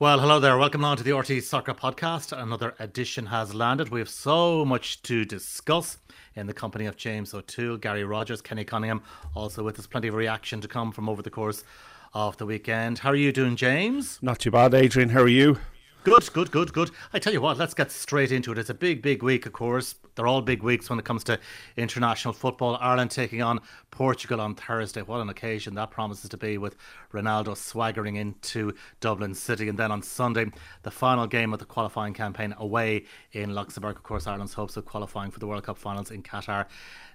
Well, hello there. Welcome on to the RTÉ Soccer Podcast. Another edition has landed. We have so much to discuss in the company of James O'Toole, Gary Rogers, Kenny Cunningham, also with us. Plenty of reaction to come from over the course of the weekend. How are you doing, James? Not too bad, Adrian. How are you? Good, good, good, good. I tell you what, let's get straight into it. It's a big, big week, of course. They're all big weeks when it comes to international football. Ireland taking on Portugal on Thursday. What an occasion that promises to be with Ronaldo swaggering into Dublin City. And then on Sunday, the final game of the qualifying campaign away in Luxembourg. Of course, Ireland's hopes of qualifying for the World Cup finals in Qatar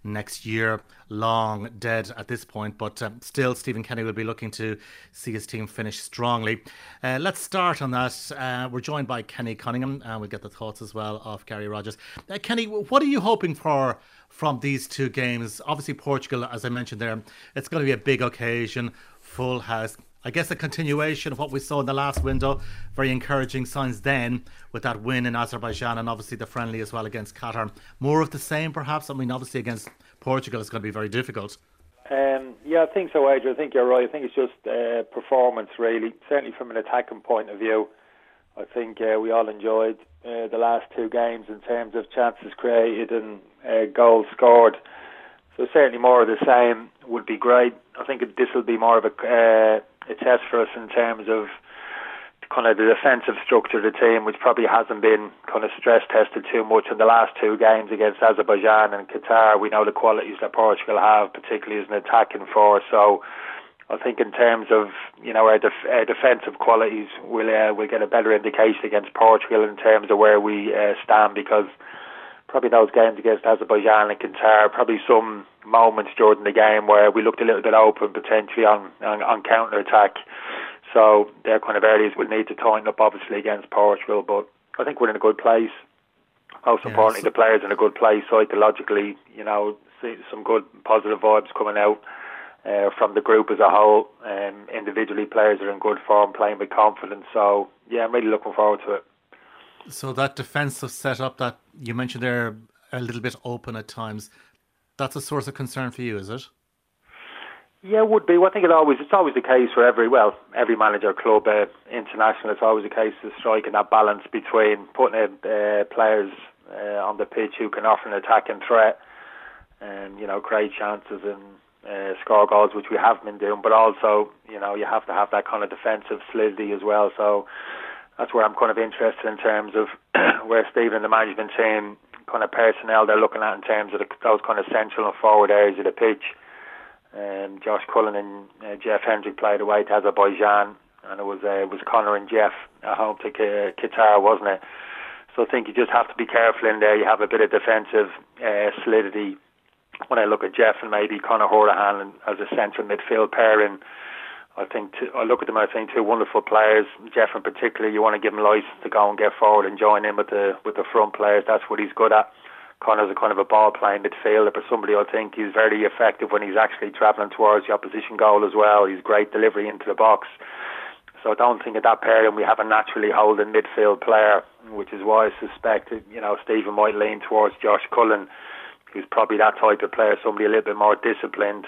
next year. Long dead at this point, but um, still, Stephen Kenny will be looking to see his team finish strongly. Uh, let's start on that. Uh, we're joined by Kenny Cunningham, and we'll get the thoughts as well of Gary Rogers. Uh, Kenny, what are you hoping for from these two games? Obviously, Portugal, as I mentioned there, it's going to be a big occasion, full house. I guess a continuation of what we saw in the last window. Very encouraging signs then with that win in Azerbaijan and obviously the friendly as well against Qatar. More of the same, perhaps. I mean, obviously against Portugal, it's going to be very difficult. Um, yeah, I think so, Adrian. I think you're right. I think it's just uh, performance, really. Certainly from an attacking point of view. I think uh, we all enjoyed uh, the last two games in terms of chances created and uh, goals scored. So certainly more of the same would be great. I think this will be more of a, uh, a test for us in terms of kind of the defensive structure of the team, which probably hasn't been kind of stress tested too much in the last two games against Azerbaijan and Qatar. We know the qualities that Portugal have, particularly as an attacking force. So I think in terms of you know our, def- our defensive qualities, we'll uh, we'll get a better indication against Portugal in terms of where we uh, stand because probably those games against Azerbaijan and Qatar, probably some moments during the game where we looked a little bit open potentially on on, on counter attack. So they're kind of areas we'll need to tighten up obviously against Portugal, but I think we're in a good place. Most yes. importantly, the players in a good place psychologically. You know, see some good positive vibes coming out uh, from the group as a whole. Um, individually, players are in good form, playing with confidence. So, yeah, I'm really looking forward to it. So that defensive setup that you mentioned there, a little bit open at times, that's a source of concern for you, is it? Yeah, it would be. Well, I think it always it's always the case for every well every manager, club, uh, international. It's always the case of striking that balance between putting uh, players uh, on the pitch who can offer an attacking threat and you know create chances and uh, score goals, which we have been doing, but also, you know, you have to have that kind of defensive solidity as well. So that's where I'm kind of interested in terms of where Stephen and the management team kind of personnel they're looking at in terms of the, those kind of central and forward areas of the pitch. Um, Josh Cullen and uh, Jeff Hendrick played away to Azerbaijan, and it was uh, it was Conor and Jeff at home to Qatar, wasn't it? So I think you just have to be careful in there. You have a bit of defensive uh, solidity when I look at Jeff and maybe Conor Hourihane as a central midfield pairing, I think to, I look at them. I think two wonderful players. Jeff in particular, you want to give him license to go and get forward and join in with the with the front players. That's what he's good at. Conor's a kind of a ball playing midfielder, but somebody I think he's very effective when he's actually travelling towards the opposition goal as well. He's great delivery into the box. So I don't think at that pairing we have a naturally holding midfield player, which is why I suspect you know Stephen might lean towards Josh Cullen who's probably that type of player, somebody a little bit more disciplined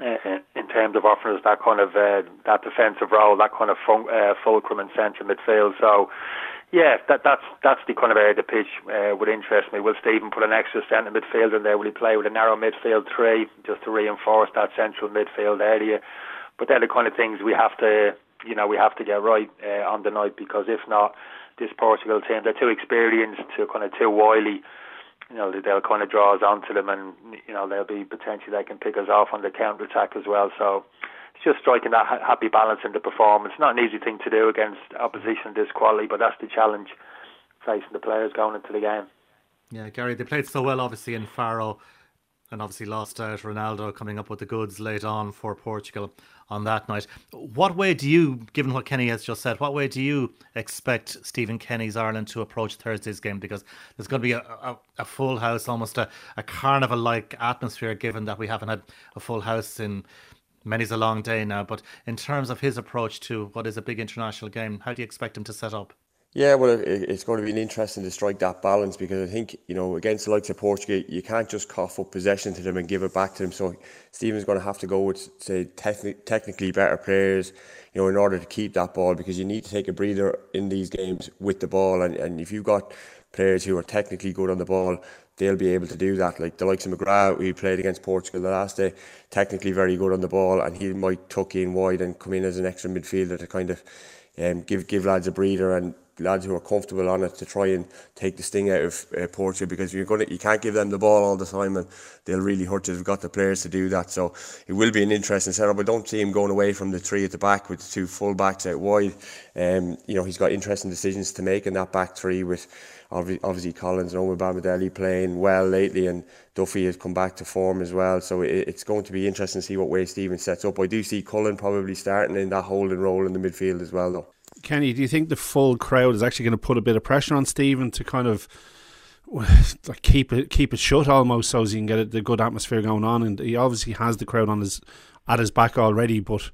in terms of offering us that kind of uh, that defensive role, that kind of fun, uh, fulcrum and central midfield. So, yeah, that that's that's the kind of area the pitch uh, would interest me. Will Stephen put an extra centre midfielder in there? Will he play with a narrow midfield three just to reinforce that central midfield area? But they're the kind of things we have to, you know, we have to get right uh, on the night because if not, this Portugal team they're too experienced, too kind of too wily you know they'll kind of draw us onto them, and you know they'll be potentially they can pick us off on the counter attack as well. So it's just striking that happy balance in the performance. Not an easy thing to do against opposition this quality, but that's the challenge facing the players going into the game. Yeah, Gary, they played so well, obviously in Faro and obviously lost out Ronaldo coming up with the goods late on for Portugal on that night. What way do you, given what Kenny has just said, what way do you expect Stephen Kenny's Ireland to approach Thursday's game? Because there's going to be a, a, a full house, almost a, a carnival like atmosphere, given that we haven't had a full house in many's a long day now. But in terms of his approach to what is a big international game, how do you expect him to set up? Yeah, well, it's going to be an interesting to strike that balance because I think, you know, against the likes of Portugal, you can't just cough up possession to them and give it back to them. So Stephen's going to have to go with, say, techni- technically better players, you know, in order to keep that ball because you need to take a breather in these games with the ball. And, and if you've got players who are technically good on the ball, they'll be able to do that. Like the likes of McGrath, we played against Portugal the last day, technically very good on the ball, and he might tuck in wide and come in as an extra midfielder to kind of um, give give lads a breather and lads who are comfortable on it to try and take the sting out of uh, Portugal because you're going you can't give them the ball all the time and they'll really hurt you. They've got the players to do that. So it will be an interesting setup. I don't see him going away from the three at the back with the two full backs out wide. Um, you know, he's got interesting decisions to make in that back three with obviously Collins and Omobamidele playing well lately and Duffy has come back to form as well. So it's going to be interesting to see what way Stephen sets up. I do see Cullen probably starting in that holding role in the midfield as well though. Kenny, do you think the full crowd is actually going to put a bit of pressure on Stephen to kind of like keep it keep it shut almost so as he can get the good atmosphere going on? And he obviously has the crowd on his at his back already, but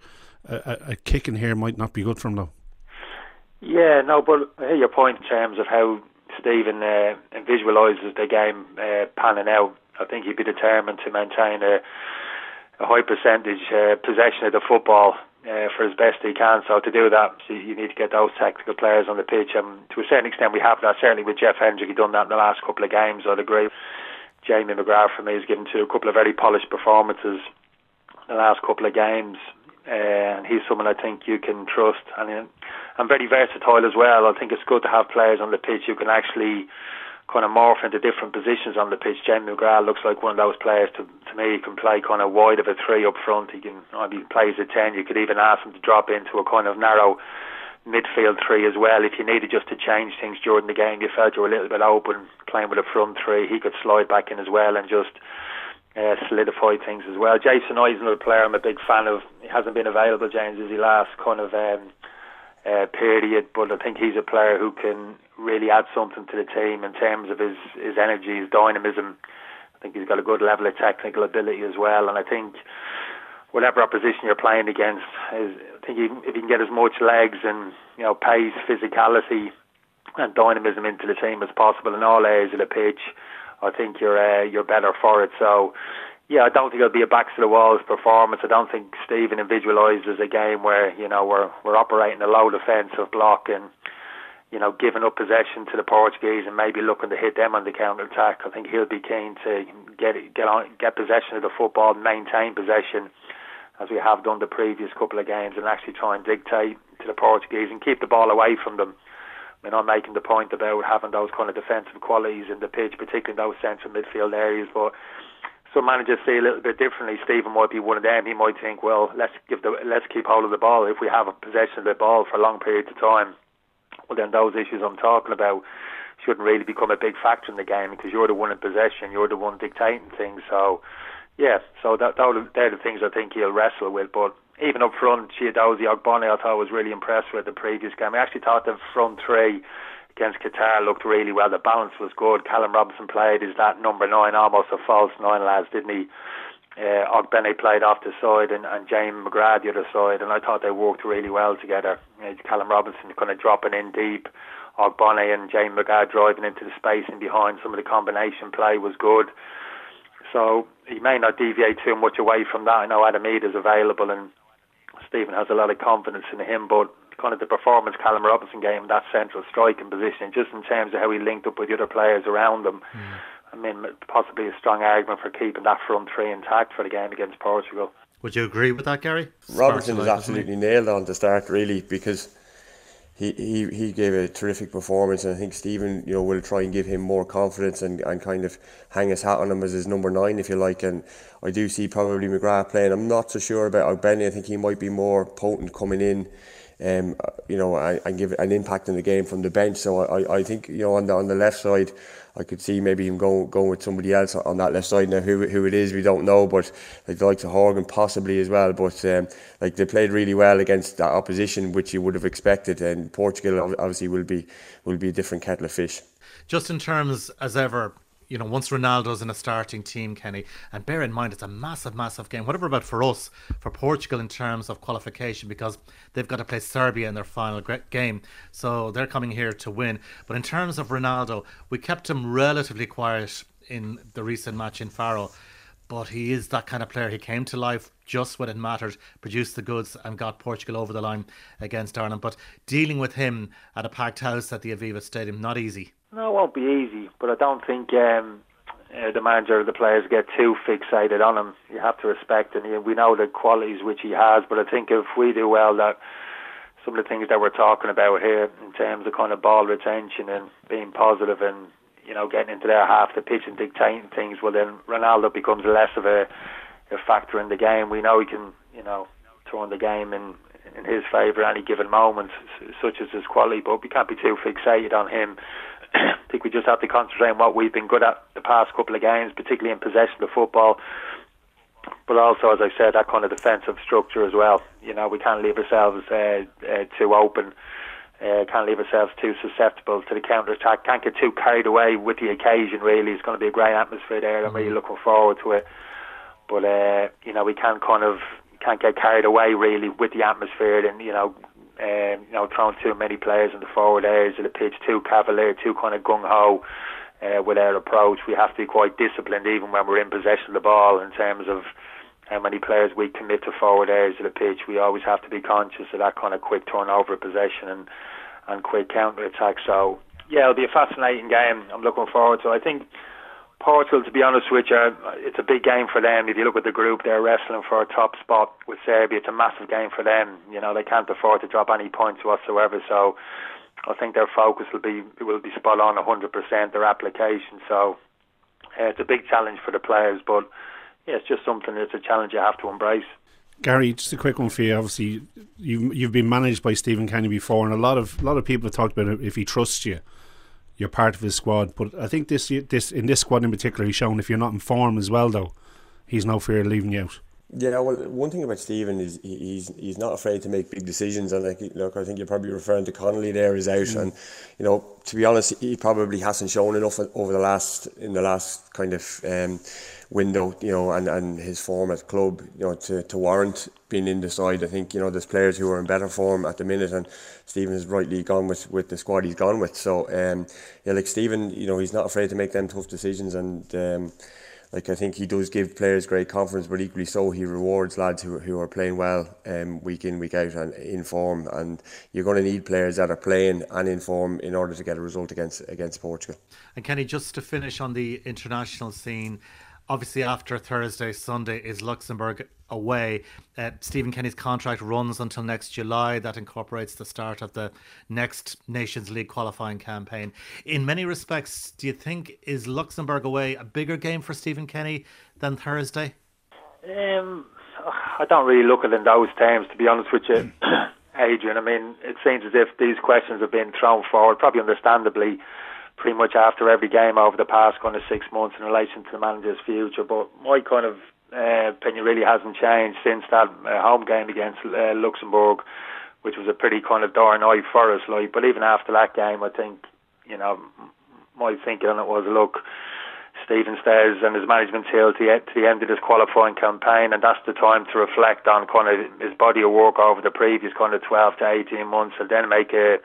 a, a kick in here might not be good for him though. Yeah, no, but I hear your point in terms of how Stephen uh, visualises the game uh, panning out. I think he'd be determined to maintain a, a high percentage uh, possession of the football uh, for as best he can. So to do that, you need to get those tactical players on the pitch. And to a certain extent, we have that. Certainly with Jeff Hendrick, he's done that in the last couple of games. I'd agree. Jamie McGrath for me has given to a couple of very polished performances in the last couple of games. Uh, and he's someone I think you can trust. And, uh, and very versatile as well. I think it's good to have players on the pitch who can actually kind of morph into different positions on the pitch. Jamie McGrath looks like one of those players to to me. He can play kind of wide of a three up front. He can he plays a ten. You could even ask him to drop into a kind of narrow midfield three as well. If you needed just to change things during the game, you felt you were a little bit open playing with a front three. He could slide back in as well and just uh, solidify things as well. Jason is another player I'm a big fan of. He hasn't been available, James, as he last kind of um, uh, period, but I think he's a player who can really add something to the team in terms of his, his energy, his dynamism. I think he's got a good level of technical ability as well, and I think whatever opposition you're playing against, I think if you can get as much legs and you know pace, physicality, and dynamism into the team as possible in all areas of the pitch, I think you're uh, you're better for it. So yeah, I don't think it'll be a back to the walls performance. I don't think Stephen visualises a game where you know we're we're operating a low defensive block and you know giving up possession to the Portuguese and maybe looking to hit them on the counter attack. I think he'll be keen to get get on get possession of the football, maintain possession as we have done the previous couple of games, and actually try and dictate to the Portuguese and keep the ball away from them. I mean, I'm making the point about having those kind of defensive qualities in the pitch, particularly in those central midfield areas, but some managers see a little bit differently. Stephen might be one of them. He might think, well, let's give the let's keep hold of the ball. If we have a possession of the ball for a long period of time, well, then those issues I'm talking about shouldn't really become a big factor in the game because you're the one in possession, you're the one dictating things. So, yeah, so that, that they're the things I think he'll wrestle with. But even up front, Chiedozie Ogbene, I thought I was really impressed with the previous game. I actually thought the front three against Qatar looked really well. The balance was good. Callum Robinson played as that number nine, almost a false nine, lads, didn't he? Uh, Ogbene played off the side and, and James McGrath the other side, and I thought they worked really well together. Uh, Callum Robinson kind of dropping in deep, Ogbene and James McGrath driving into the space and behind. Some of the combination play was good. So he may not deviate too much away from that. I know Adam is available and Stephen has a lot of confidence in him, but kind of the performance Callum Robinson gave him that central striking position, just in terms of how he linked up with the other players around him. Mm. I mean, possibly a strong argument for keeping that front three intact for the game against Portugal. Would you agree with that, Gary? Robertson is absolutely nailed on to start, really, because he, he, he gave a terrific performance, and I think Stephen, you know, will try and give him more confidence and, and kind of hang his hat on him as his number nine, if you like. And I do see probably McGrath playing. I'm not so sure about Ogbene. I think he might be more potent coming in um, you know, and give an impact in the game from the bench. So I, I think you know on the on the left side, I could see maybe him going going with somebody else on that left side. Now who who it is, we don't know, but like the likes of Horgan possibly as well. But um, like they played really well against that opposition, which you would have expected. And Portugal obviously will be will be a different kettle of fish. Just in terms as ever you know, once Ronaldo's in a starting team, Kenny, and bear in mind it's a massive, massive game. Whatever about for us, for Portugal in terms of qualification, because they've got to play Serbia in their final game, so they're coming here to win. But in terms of Ronaldo, we kept him relatively quiet in the recent match in Faro. But he is that kind of player. He came to life just when it mattered, produced the goods, and got Portugal over the line against Ireland. But dealing with him at a packed house at the Aviva Stadium, not easy. No, it won't be easy, but I don't think um, uh, the manager or the players get too fixated on him. You have to respect, and we know the qualities which he has. But I think if we do well, that some of the things that we're talking about here in terms of kind of ball retention and being positive and you know getting into their half the pitch and dictating things, well then Ronaldo becomes less of a, a factor in the game. We know he can you know turn the game in in his favour at any given moment, such as his quality. But we can't be too fixated on him I think we just have to concentrate on what we've been good at the past couple of games, particularly in possession of football. But also, as I said, that kind of defensive structure as well. You know, we can't leave ourselves uh, uh, too open. Uh, can't leave ourselves too susceptible to the counter attack. Can't get too carried away with the occasion. Really, it's going to be a great atmosphere there. I'm really mm-hmm. looking forward to it. But uh, you know, we can't kind of can't get carried away really with the atmosphere and you know um, you know, throwing too many players in the forward areas of the pitch, too cavalier, too kind of gung ho uh, with our approach. We have to be quite disciplined even when we're in possession of the ball in terms of how many players we commit to forward areas of the pitch. We always have to be conscious of that kind of quick turnover of possession and, and quick counter attack. So, yeah, it'll be a fascinating game. I'm looking forward to it. I think Portugal, to be honest with you, it's a big game for them. If you look at the group, they're wrestling for a top spot with Serbia. It's a massive game for them. You know, they can't afford to drop any points whatsoever. So I think their focus will be will be spot on 100%. Their application. So it's a big challenge for the players, but yeah, it's just something. It's a challenge you have to embrace. Gary, just a quick one for you. Obviously, you've you've been managed by Stephen Kenny before, and a lot of a lot of people have talked about if he trusts you you're part of his squad. But I think this this in this squad in particular, he's shown if you're not in form as well, though, he's no fear of leaving you out. Yeah, well, one thing about Stephen is he's he's not afraid to make big decisions, and like look, I think you're probably referring to Connolly there is out, mm. and you know, to be honest, he probably hasn't shown enough over the last in the last kind of um, window, you know, and, and his form at club, you know, to, to warrant being in the side. I think, you know, there's players who are in better form at the minute and Stephen has rightly gone with, with the squad he's gone with. So, um, yeah, like Stephen, you know, he's not afraid to make them tough decisions and, um, like I think he does give players great confidence, but equally so he rewards lads who, who are playing well um, week in week out and in form. And you're going to need players that are playing and in form in order to get a result against against Portugal. And Kenny, just to finish on the international scene, obviously after Thursday, Sunday is Luxembourg away. Uh, Stephen Kenny's contract runs until next July. That incorporates the start of the next Nations League qualifying campaign. In many respects, do you think is Luxembourg away a bigger game for Stephen Kenny than Thursday? Um, I don't really look at it in those terms, to be honest with you, Adrian. I mean, it seems as if these questions have been thrown forward, probably understandably pretty much after every game over the past kind of six months in relation to the manager's future. But my kind of uh, opinion really hasn't changed since that uh, home game against uh, Luxembourg, which was a pretty kind of darn eye for us. Like, but even after that game, I think you know my thinking on it was look. Stephen Stairs and his management to, to the end of this qualifying campaign, and that's the time to reflect on kind of his body of work over the previous kind of 12 to 18 months, and then make a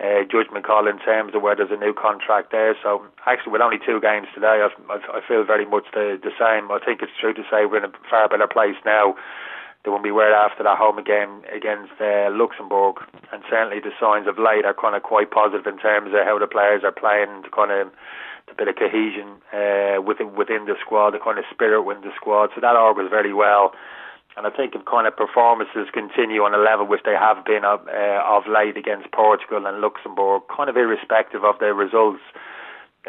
uh, judgment call in terms of where there's a new contract there. So actually, with only two games today, I, I, I feel very much the, the same. I think it's true to say we're in a far better place now than when we were after that home game against uh, Luxembourg. And certainly the signs of late are kind of quite positive in terms of how the players are playing, the kind of a bit of cohesion uh, within within the squad, the kind of spirit within the squad. So that augurs very well. And I think if kind of performances continue on a level which they have been of, uh, of late against Portugal and Luxembourg, kind of irrespective of their results,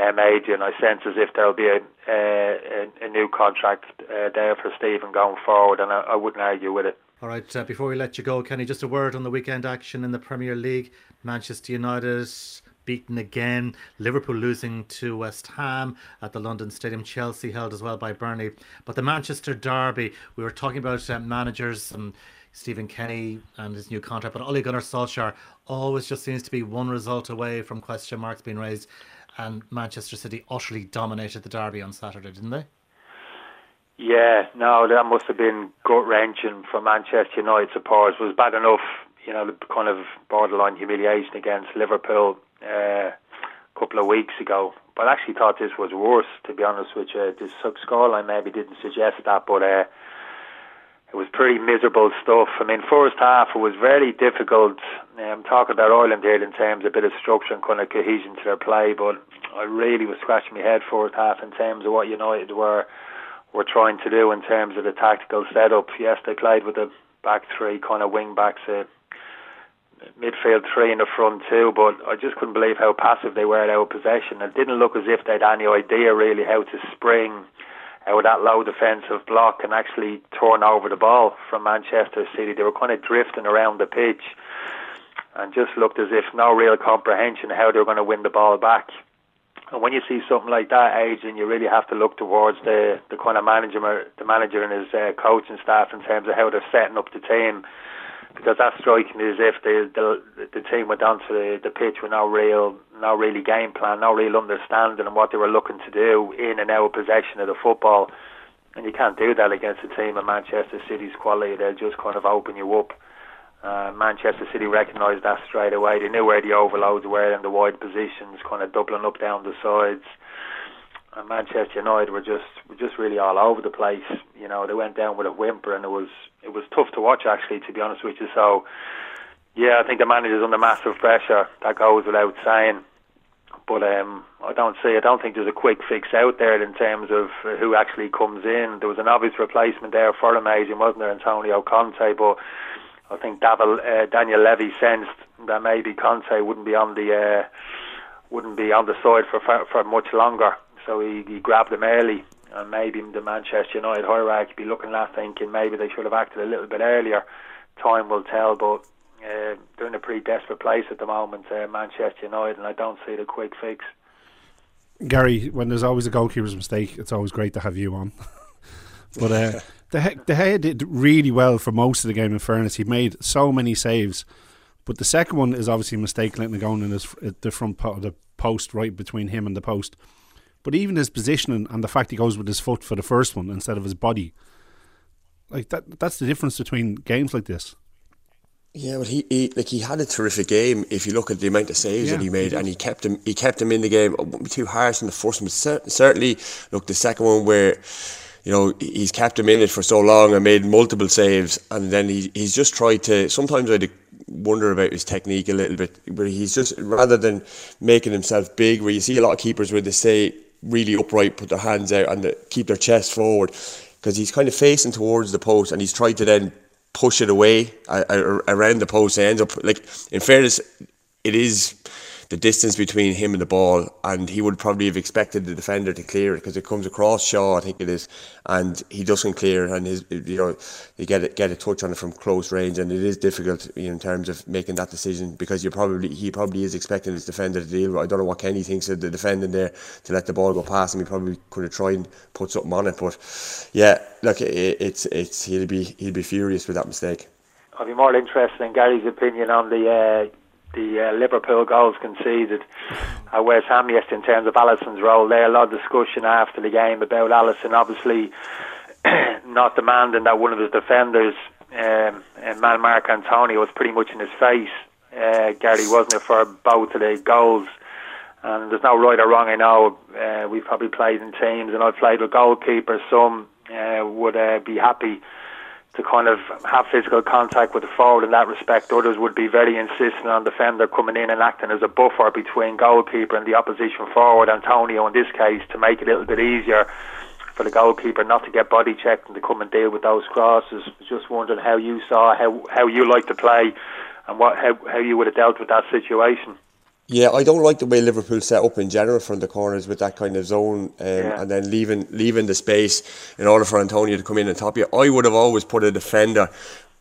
um, Adrian, I sense as if there'll be a, a, a new contract uh, there for Stephen going forward, and I, I wouldn't argue with it. All right, uh, before we let you go, Kenny, just a word on the weekend action in the Premier League. Manchester United beaten again. Liverpool losing to West Ham at the London Stadium. Chelsea held as well by Burnley. But the Manchester Derby, we were talking about uh, managers and Stephen Kenny and his new contract, but Ole Gunnar Solskjaer always just seems to be one result away from question marks being raised and Manchester City utterly dominated the derby on Saturday, didn't they? Yeah, no, that must have been gut wrenching for Manchester United supporters. It was bad enough, you know, the kind of borderline humiliation against Liverpool uh, a couple of weeks ago. But I actually thought this was worse, to be honest with you. This scoreline maybe didn't suggest that, but uh, it was pretty miserable stuff. I mean, first half it was very difficult. I'm talking about Ireland here in terms of a bit of structure and kind of cohesion to their play, but I really was scratching my head first half in terms of what United were were trying to do in terms of the tactical setup. Yes, they played with the back three kind of wing backs, uh, midfield three in the front two, but I just couldn't believe how passive they were out of possession. It didn't look as if they'd any idea really how to spring out of that low defensive block and actually turn over the ball from Manchester City. They were kind of drifting around the pitch and just looked as if no real comprehension how they were going to win the ball back. And when you see something like that, Adrian, you really have to look towards the the kind of manager, the manager and his uh, coaching staff in terms of how they're setting up the team, because that's striking as if the the, the team went onto the, the pitch with no real, no really game plan, no real understanding of what they were looking to do in and out of possession of the football. And you can't do that against a team of Manchester City's quality. They'll just kind of open you up. Uh, Manchester City recognised that straight away. They knew where the overloads were in the wide positions, kind of doubling up down the sides. And Manchester United were just were just really all over the place. You know, they went down with a whimper, and it was it was tough to watch actually, to be honest with you. So, yeah, I think the manager's under massive pressure. That goes without saying. But um, I don't see. I don't think there's a quick fix out there in terms of who actually comes in. There was an obvious replacement there for him, wasn't there, Antonio Conte? But I think Davil, uh, Daniel Levy sensed that maybe Conte wouldn't be on the uh, wouldn't be on the side for, for much longer, so he, he grabbed him early. And maybe the Manchester United hierarchy be looking at thinking maybe they should have acted a little bit earlier. Time will tell, but uh, they're in a pretty desperate place at the moment, uh, Manchester United, and I don't see the quick fix. Gary, when there's always a goalkeeper's mistake, it's always great to have you on. but uh, De De Gea did really well for most of the game. In fairness, he made so many saves, but the second one is obviously a mistake letting it go in his, the front part of the post right between him and the post. But even his positioning and the fact he goes with his foot for the first one instead of his body, like that that's the difference between games like this. Yeah, but he, he like he had a terrific game. If you look at the amount of saves yeah, that he made, he and he kept him he kept him in the game. Uh, it won't be too harsh in the first one, but certainly look the second one where you know, he's kept him in it for so long and made multiple saves, and then he, he's just tried to. Sometimes I wonder about his technique a little bit, but he's just rather than making himself big, where you see a lot of keepers where they stay really upright, put their hands out, and keep their chest forward, because he's kind of facing towards the post, and he's tried to then push it away uh, uh, around the post. And ends up like, in fairness, it is the distance between him and the ball, and he would probably have expected the defender to clear it because it comes across Shaw, I think it is, and he doesn't clear, and his you know you get it, get a touch on it from close range, and it is difficult you know, in terms of making that decision because you probably he probably is expecting his defender to deal. with I don't know what Kenny thinks of the defending there to let the ball go past him. He probably could have tried and put something on it, but yeah, look, it, it's it's he'll be he'll be furious with that mistake. I'd be more interested in Gary's opinion on the uh, the uh, Liverpool goals conceded at West Ham yesterday in terms of Alisson's role there. A lot of discussion after the game about Alisson obviously not demanding that one of his defenders, um, man mark Antonio, was pretty much in his face. Uh, Gary wasn't it for both of the goals. And there's no right or wrong. I know uh, we've probably played in teams, and I've played with goalkeepers. Some uh, would uh, be happy to kind of have physical contact with the forward in that respect. Others would be very insistent on defender coming in and acting as a buffer between goalkeeper and the opposition forward, Antonio in this case, to make it a little bit easier for the goalkeeper not to get body checked and to come and deal with those crosses. Just wondering how you saw how how you like to play and what how, how you would have dealt with that situation. Yeah, I don't like the way Liverpool set up in general from the corners with that kind of zone, um, yeah. and then leaving leaving the space in order for Antonio to come in and top you. I would have always put a defender.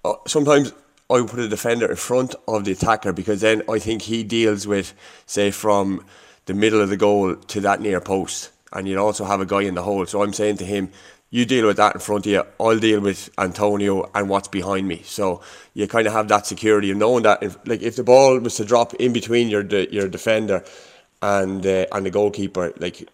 Uh, sometimes I would put a defender in front of the attacker because then I think he deals with, say, from the middle of the goal to that near post, and you'd also have a guy in the hole. So I'm saying to him, you deal with that in front of you. I'll deal with Antonio and what's behind me. So you kind of have that security of knowing that if like if the ball was to drop in between your de, your defender and uh, and the goalkeeper. Like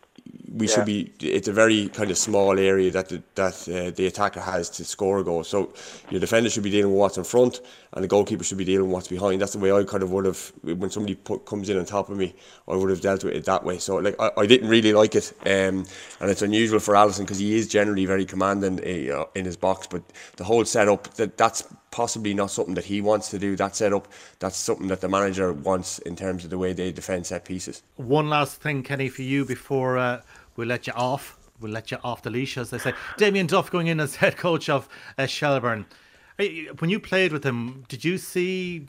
we yeah. should be. It's a very kind of small area that the, that uh, the attacker has to score a goal. So your defender should be dealing with what's in front, and the goalkeeper should be dealing with what's behind. That's the way I kind of would have when somebody put, comes in on top of me. I would have dealt with it that way. So like I, I didn't really like it, um, and it's unusual for Alisson because he is generally very commanding uh, in his box. But the whole setup that that's possibly not something that he wants to do. That setup, that's something that the manager wants in terms of the way they defend set pieces. One last thing, Kenny, for you before uh, we let you off. We'll let you off the leash, as they say. Damien Duff going in as head coach of uh, Shelbourne. When you played with him, did you see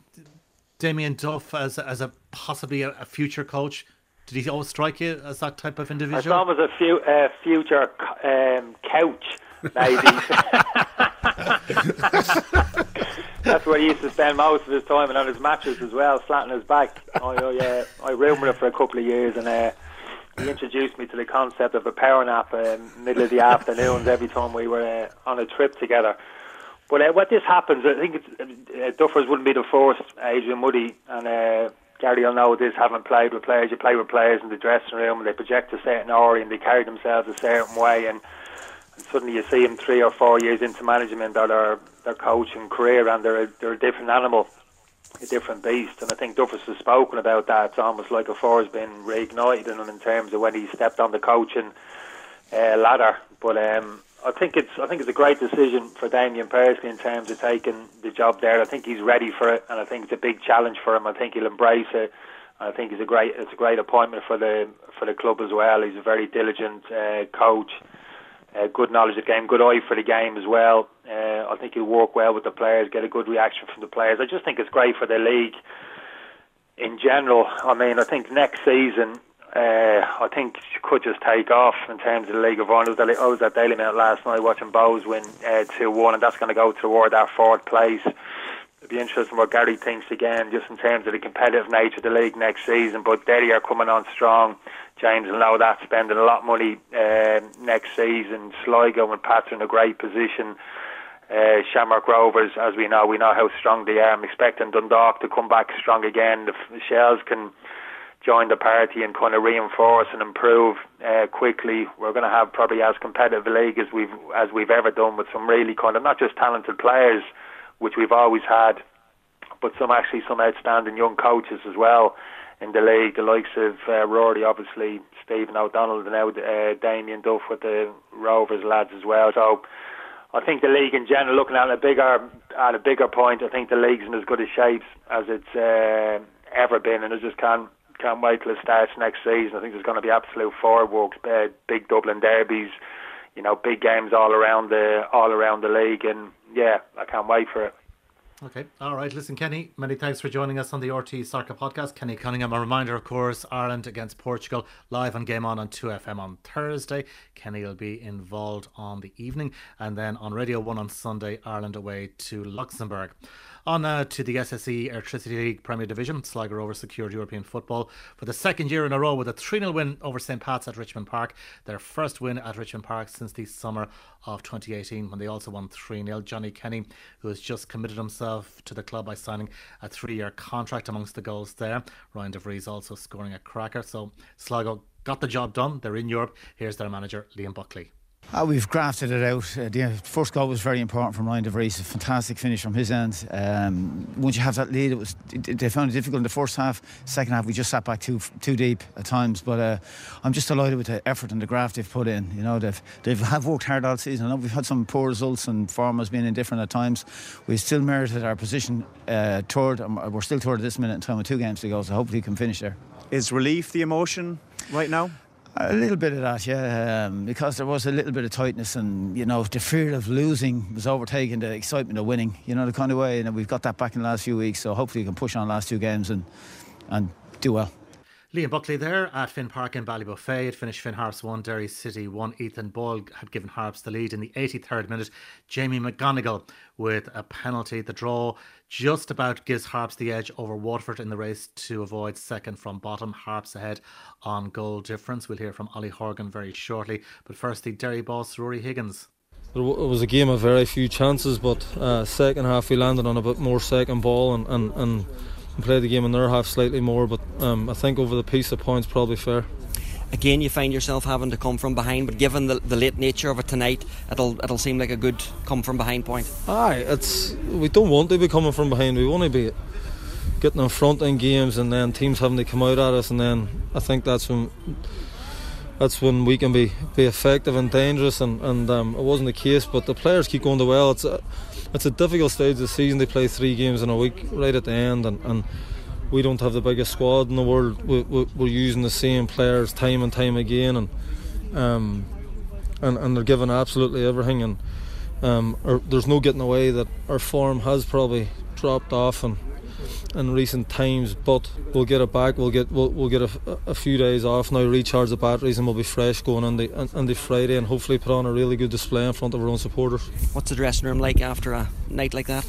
Damien Duff as as a possibly a, a future coach? Did he always strike you as that type of individual? I saw him as a few, uh, future um, couch, maybe. That's where he used to spend most of his time and on his matches as well, flat on his back. I, I, I roomed with him for a couple of years and uh, he introduced me to the concept of a power nap in uh, middle of the afternoons every time we were uh, on a trip together. But uh, what this happens, I think it's, uh, Duffers wouldn't be the first. Adrian Mudie and uh, Gary will know this, having played with players. You play with players in the dressing room and they project a certain aura and they carry themselves a certain way. And, and suddenly you see them three or four years into management or their, their coaching career and they're a, they're a different animal a different beast. And I think Duffus has spoken about that. It's almost like a fire's been reignited in him in terms of when he stepped on the coaching uh, ladder. But um, I think it's I think it's a great decision for Damien personally in terms of taking the job there. I think he's ready for it, and I think it's a big challenge for him. I think he'll embrace it. I think he's a great it's a great appointment for the for the club as well. He's a very diligent uh, coach uh, good knowledge of the game, good eye for the game as well. Uh, I think he'll work well with the players, get a good reaction from the players. I just think it's great for the league in general. I mean, I think next season, uh, I think she could just take off in terms of the League of Ireland. I was at Dalymount last night watching Bohs win uh, 2 1, and that's going to go toward that fourth place. It'd be interesting what Gary thinks again, just in terms of the competitive nature of the league next season. But Derry are coming on strong. James and know that, spending a lot of money uh, next season. Sligo and Pats in a great position. Uh, Shamrock Rovers, as we know, we know how strong they are. I'm expecting Dundalk to come back strong again. The, the Shells can join the party and kind of reinforce and improve uh, quickly. We're going to have probably as competitive a league as we've as we've ever done with some really kind of not just talented players, which we've always had, but some actually some outstanding young coaches as well in the league, the likes of uh, Rory, obviously Stephen O'Donnell, and now uh, Damien Duff with the Rovers lads as well. So I think the league in general, looking at a bigger at a bigger point, I think the league's in as good a shape as it's uh, ever been, and I just can't can't wait till it starts next season. I think there's going to be absolute fireworks, uh, big Dublin derbies, you know, big games all around the all around the league, and yeah, I can't wait for it. Okay. All right. Listen, Kenny, many thanks for joining us on the RTÉ Soccer Podcast. Kenny Cunningham, a reminder, of course, Ireland against Portugal live on Game On on 2FM on Thursday. Kenny will be involved on the evening. And then on Radio 1 on Sunday, Ireland away to Luxembourg. On uh, to the SSE Airtricity League Premier Division, Sligo Rovers secured European football for the second year in a row with a 3 0 win over St. Pat's at Richmond Park. Their first win at Richmond Park since the summer of 2018 when they also won 3 0. Johnny Kenny, who has just committed himself to the club by signing a three year contract amongst the goals there. Ryan DeVries also scoring a cracker. So Sligo got the job done. They're in Europe. Here's their manager, Liam Buckley. Uh, we've grafted it out. Uh, the first goal was very important from Ryan DeVries. A fantastic finish from his end. Um, once you have that lead, it was they found it difficult in the first half. Second half, we just sat back too too deep at times. But uh, I'm just delighted with the effort and the graft they've put in. You know, they've they've have worked hard all season. I know we've had some poor results and form has been indifferent at times. We still merited our position uh, third. We're still toward this minute in time with two games to go. So hopefully we can finish there. Is relief the emotion right now? A little bit of that, yeah, um, because there was a little bit of tightness, and you know the fear of losing was overtaking the excitement of winning. You know the kind of way, and we've got that back in the last few weeks. So hopefully, we can push on the last two games and and do well. Liam Buckley there at Finn Park in Ballybofey. It finished Finn Harps 1, Derry City 1. Ethan Boyle had given Harps the lead in the 83rd minute. Jamie McGonigle with a penalty. The draw just about gives Harps the edge over Waterford in the race to avoid second from bottom. Harps ahead on goal difference. We'll hear from Ollie Horgan very shortly. But first, the Derry boss, Rory Higgins. It was a game of very few chances, but uh, second half we landed on a bit more second ball and, and, and and play the game in their half slightly more. But um, I think over the piece of points, probably fair again you find yourself having to come from behind but given the, the late nature of it tonight it'll it'll seem like a good come from behind point aye it's we don't want to be coming from behind we want to be getting in front in games and then teams having to come out at us and then I think that's when that's when we can be, be effective and dangerous and, and um, it wasn't the case but the players keep going to well it's a, it's a difficult stage of the season. They play three games in a week right at the end and, and we don't have the biggest squad in the world. We, we're using the same players time and time again and um, and, and they're giving absolutely everything and um, there's no getting away that our form has probably dropped off and in recent times, but we'll get it back. We'll get we'll, we'll get a, a few days off now, recharge the batteries, and we'll be fresh going on the on, on the Friday, and hopefully put on a really good display in front of our own supporters. What's the dressing room like after a night like that?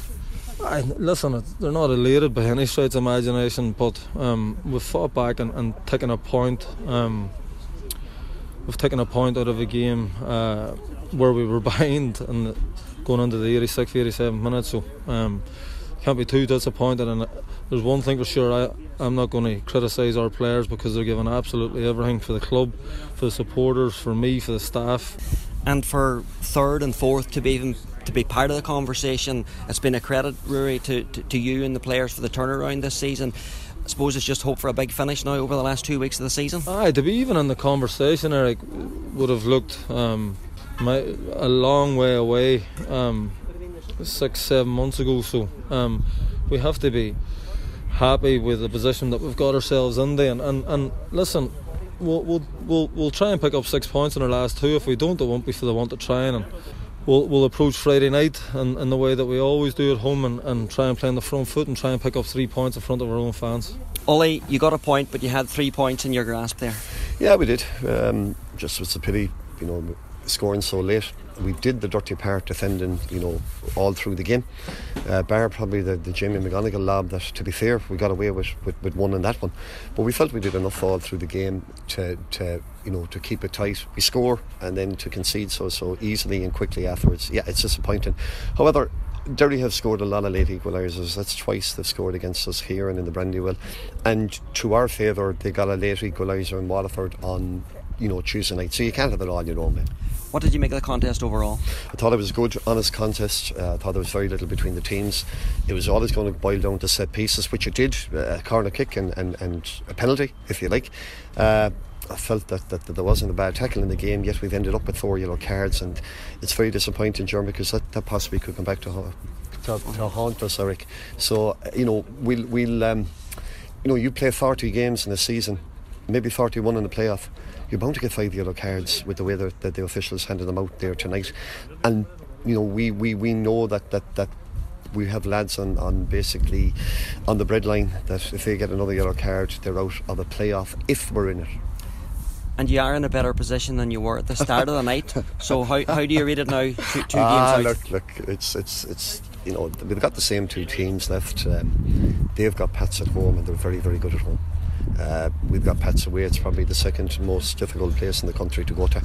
I, listen, they're not elated by any stretch of imagination, but um, we've fought back and, and taken a point. Um, we've taken a point out of a game uh, where we were behind and going into the 86 87 minutes. So um, can't be too disappointed. And there's one thing for sure, I, I'm not going to criticise our players because they're giving absolutely everything for the club, for the supporters, for me, for the staff. And for third and fourth to be even to be part of the conversation, it's been a credit, Rory, to, to, to you and the players for the turnaround this season. I suppose it's just hope for a big finish now over the last two weeks of the season. Aye, to be even in the conversation, Eric would have looked um, my, a long way away. Um, six, seven months ago. So um, we have to be happy with the position that we've got ourselves in there. And, and, and listen, we'll, we'll, we'll, we'll try and pick up six points in our last two. If we don't, it won't be for the want of trying. And we'll, we'll approach Friday night in, in the way that we always do at home and, and try and play on the front foot and try and pick up three points in front of our own fans. Ollie, you got a point, but you had three points in your grasp there. Yeah, we did. Um, just was a pity, you know, scoring so late we did the dirty part defending, you know, all through the game. Uh, bar probably the, the Jamie McGonigle lob that, to be fair, we got away with, with, with one in that one. But we felt we did enough all through the game to, to you know, to keep it tight. We score and then to concede so so easily and quickly afterwards. Yeah, it's disappointing. However, Derry have scored a lot of late equalisers. That's twice they've scored against us here and in the Brandywell. And to our favour, they got a late equaliser in Waterford on, you know, Tuesday night. So you can't have it all your own, man. What did you make of the contest overall? I thought it was a good, honest contest. Uh, I thought there was very little between the teams. It was always going to boil down to set pieces, which it did uh, a corner kick and, and, and a penalty, if you like. Uh, I felt that, that, that, there wasn't a bad tackle in the game, yet we've ended up with four yellow cards, and it's very disappointing, John, because that, that possibly could come back to, to, to haunt us, Eric. So, uh, you know, we'll, we'll um, you know, you play 40 games in a season, maybe 41 in the playoff you're bound to get five yellow cards with the way that, that the officials handed them out there tonight. And you know, we, we, we know that, that, that we have lads on, on basically on the breadline that if they get another yellow card, they're out of a playoff if we're in it. And you are in a better position than you were at the start of the night. So how, how do you read it now? Two, two ah, games out. Look, look, it's it's it's you know we've got the same two teams left. Um, they've got Pats at home and they're very very good at home. Uh, we've got Pats away. It's probably the second most difficult place in the country to go to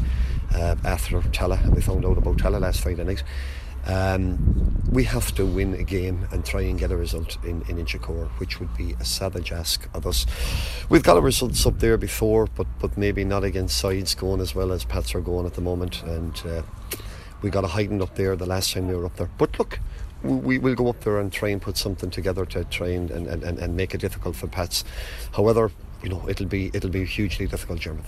uh, after and we found out about Tallaght last Friday night. Um, we have to win a game and try and get a result in, in Inchicore, which would be a savage ask of us. We've got a results up there before, but but maybe not against sides going as well as Pats are going at the moment, and uh, we got a hiding up there the last time we were up there. But look, we will go up there and try and put something together to try and, and, and, and make it difficult for Pats. However, you know, it'll be it'll be hugely difficult, German.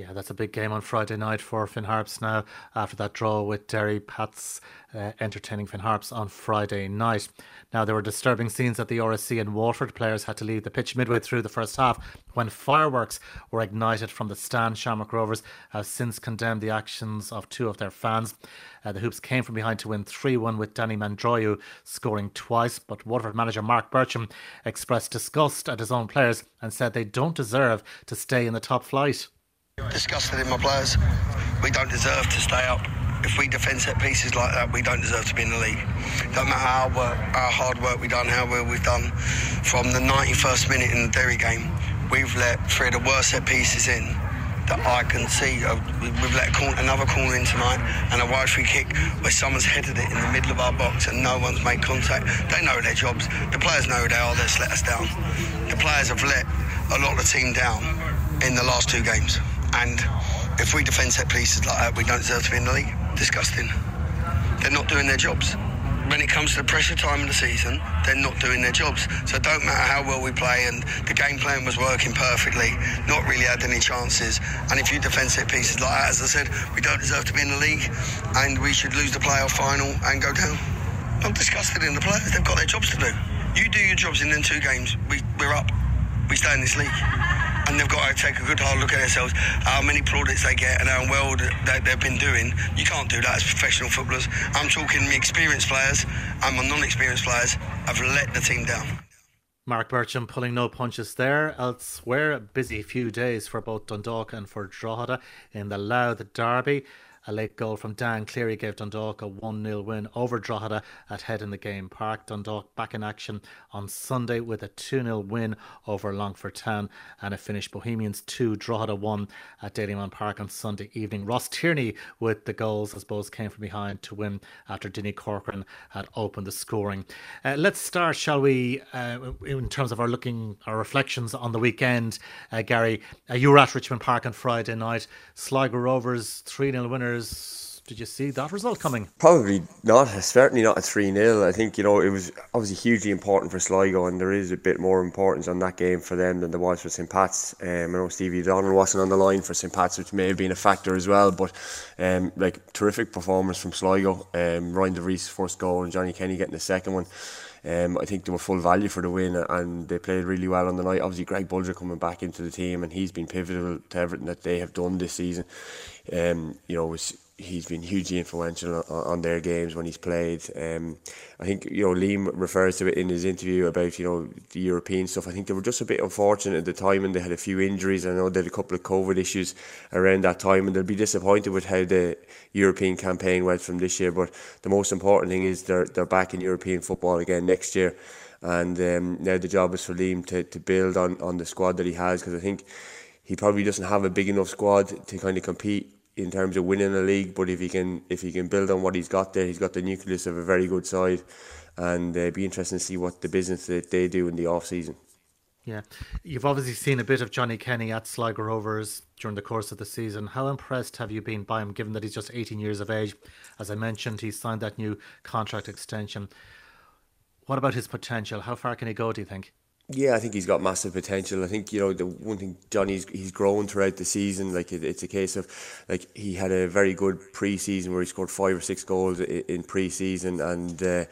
Yeah, that's a big game on Friday night for Finn Harps now after that draw with Derry. Pats uh, entertaining Finn Harps on Friday night. Now, there were disturbing scenes at the RSC in Waterford. Players had to leave the pitch midway through the first half when fireworks were ignited from the stand. Shamrock Rovers have since condemned the actions of two of their fans. Uh, the Hoops came from behind to win 3 1 with Danny Mandroiu scoring twice, but Waterford manager Marc Bircham expressed disgust at his own players and said they don't deserve to stay in the top flight disgusted in my players. We don't deserve to stay up. If we defend set pieces like that, we don't deserve to be in the league. Don't matter how, work, how hard work we've done, how well we've done. From the 91st minute in the Derry game, we've let three of the worst set pieces in that I can see. Uh, we've let another corner in tonight and a wide free kick where someone's headed it in the middle of our box and no one's made contact. They know their jobs. The players know they are. They've let us down. The players have let a lot of the team down in the last two games. And if we defend set pieces like that, we don't deserve to be in the league. Disgusting. They're not doing their jobs when it comes to the pressure time of the season, they're not doing their jobs. So it don't matter how well we play, and the game plan was working perfectly, not really had any chances. And if you defend set pieces like that, as I said, we don't deserve to be in the league, and we should lose the playoff final and go down. I'm disgusted in the players. They've got their jobs to do. You do your jobs in them two games, we, we're up. We stay in this league and they've got to take a good hard look at themselves, how many plaudits they get and how well that they've been doing. You can't do that as professional footballers. I'm talking the experienced players and my non-experienced players have let the team down. Marc Bircham pulling no punches there. Elsewhere, a busy few days for both Dundalk and for Drogheda in the Louth Derby. A late goal from Dan Cleary gave Dundalk a 1 0 win over Drogheda at Head in the Game Park. Dundalk back in action on Sunday with a 2 0 win over Longford Town and a finish Bohemians 2 Drogheda 1 at Dalymount Park on Sunday evening. Ross Tierney with the goals as both came from behind to win after Dinny Corcoran had opened the scoring. Uh, let's start, shall we, uh, in terms of our looking, our reflections on the weekend. Uh, Gary, uh, you were at Richmond Park on Friday night. Sligo Rovers 3 0 did you see that result coming? Probably not. Certainly not a 3 0. I think, you know, it was obviously hugely important for Sligo, and there is a bit more importance on that game for them than there was for St. Pat's. Um, I know Stevie Donald wasn't on the line for St. Pat's, which may have been a factor as well, but um, like terrific performance from Sligo. Um, Ryan DeVries' first goal, and Johnny Kenny getting the second one. Um, I think they were full value for the win and they played really well on the night. Obviously, Greg Bolger coming back into the team and he's been pivotal to everything that they have done this season. Um, you know, was he's been hugely influential on, on their games when he's played. Um, I think you know Liam refers to it in his interview about you know the European stuff. I think they were just a bit unfortunate at the time and they had a few injuries. I know they had a couple of COVID issues around that time, and they'll be disappointed with how the European campaign went from this year. But the most important thing is they're they're back in European football again next year, and um, now the job is for Liam to, to build on on the squad that he has because I think he probably doesn't have a big enough squad to kind of compete in terms of winning the league. But if he can if he can build on what he's got there, he's got the nucleus of a very good side, and uh, be interesting to see what the business that they do in the off season. Yeah, you've obviously seen a bit of Johnny Kenny at Sligo Rovers during the course of the season. How impressed have you been by him, given that he's just 18 years of age? As I mentioned, he signed that new contract extension. What about his potential? How far can he go? Do you think? Yeah, I think he's got massive potential. I think you know the one thing Johnny's he's grown throughout the season. Like it, it's a case of like he had a very good pre-season where he scored five or six goals in, in pre-season, and uh,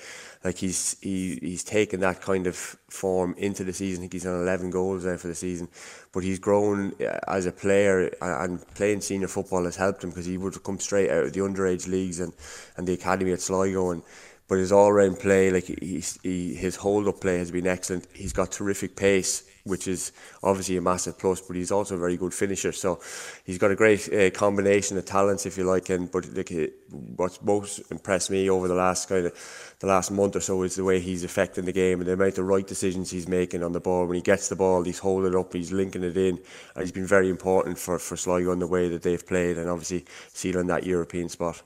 like he's he, he's taken that kind of form into the season. I think he's on eleven goals there for the season, but he's grown uh, as a player and playing senior football has helped him because he would have come straight out of the underage leagues and and the academy at Sligo and but his all round play, like he's, he, his hold up play has been excellent. He's got terrific pace, which is obviously a massive plus, but he's also a very good finisher. So he's got a great uh, combination of talents, if you like. And but like, what's most impressed me over the last kind of the last month or so is the way he's affecting the game and the amount of right decisions he's making on the ball. When he gets the ball, he's holding it up, he's linking it in, and he's been very important for for Sligo in the way that they've played, and obviously sealing that European spot.